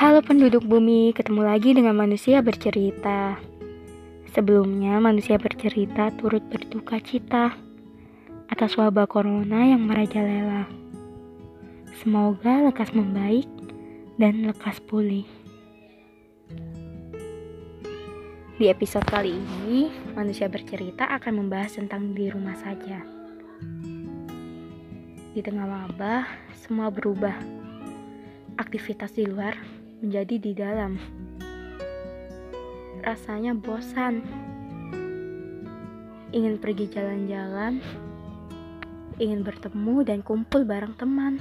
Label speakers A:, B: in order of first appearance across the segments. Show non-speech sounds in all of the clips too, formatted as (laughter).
A: Halo penduduk bumi, ketemu lagi dengan manusia bercerita. Sebelumnya, manusia bercerita turut berduka cita atas wabah corona yang merajalela. Semoga lekas membaik dan lekas pulih. Di episode kali ini, manusia bercerita akan membahas tentang di rumah saja. Di tengah wabah, semua berubah. Aktivitas di luar menjadi di dalam. Rasanya bosan. Ingin pergi jalan-jalan, ingin bertemu dan kumpul bareng teman.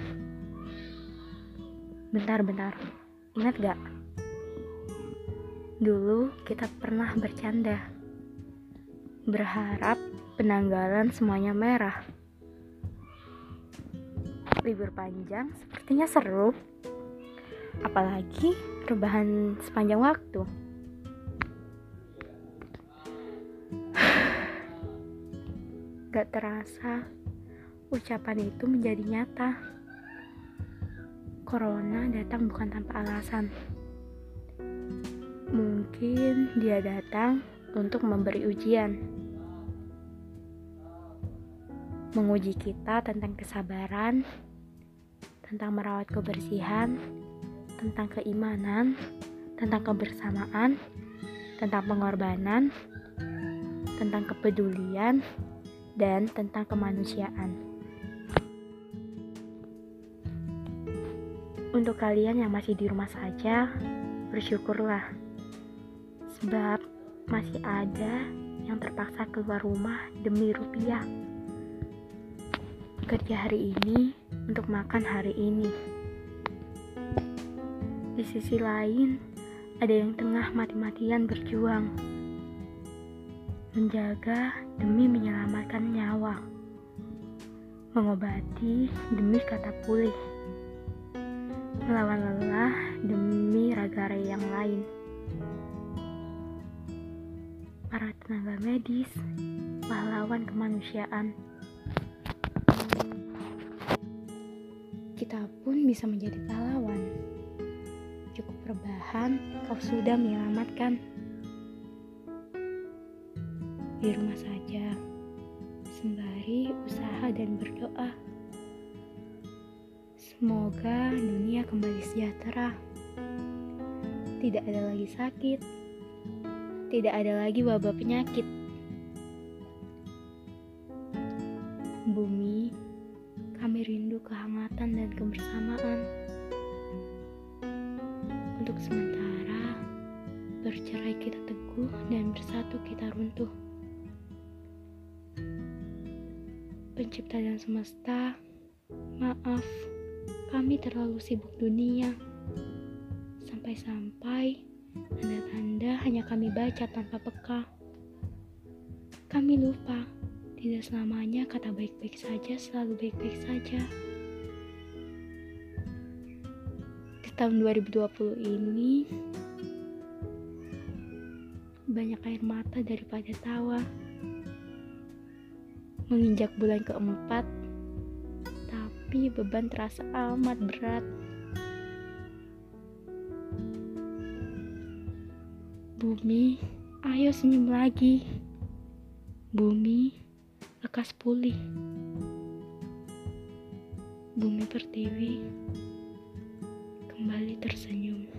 A: Bentar-bentar, ingat gak? Dulu kita pernah bercanda, berharap penanggalan semuanya merah. Libur panjang sepertinya seru, apalagi rebahan sepanjang waktu. (sighs) Gak terasa, ucapan itu menjadi nyata. Corona datang bukan tanpa alasan. Mungkin dia datang untuk memberi ujian, menguji kita tentang kesabaran, tentang merawat kebersihan, tentang keimanan, tentang kebersamaan, tentang pengorbanan, tentang kepedulian, dan tentang kemanusiaan. Untuk kalian yang masih di rumah saja, bersyukurlah, sebab masih ada yang terpaksa keluar rumah demi rupiah. Kerja hari ini untuk makan hari ini. Di sisi lain, ada yang tengah mati-matian berjuang, menjaga demi menyelamatkan nyawa, mengobati demi kata pulih, melawan lelah demi raga yang lain. Para tenaga medis, pahlawan kemanusiaan. Kita pun bisa menjadi pahlawan. Rebahan, kau sudah menyelamatkan. Di rumah saja, sembari usaha dan berdoa. Semoga dunia kembali sejahtera. Tidak ada lagi sakit, tidak ada lagi wabah penyakit. Bumi, kami rindu kehangatan dan kebersamaan. Untuk sementara, bercerai kita teguh dan bersatu kita runtuh. Pencipta dan semesta, maaf, kami terlalu sibuk dunia. Sampai-sampai tanda-tanda hanya kami baca tanpa peka. Kami lupa tidak selamanya kata baik-baik saja selalu baik-baik saja. Tahun 2020 ini, banyak air mata daripada tawa. Menginjak bulan keempat, tapi beban terasa amat berat. Bumi, ayo senyum lagi. Bumi, lekas pulih. Bumi Pertiwi kembali tersenyum.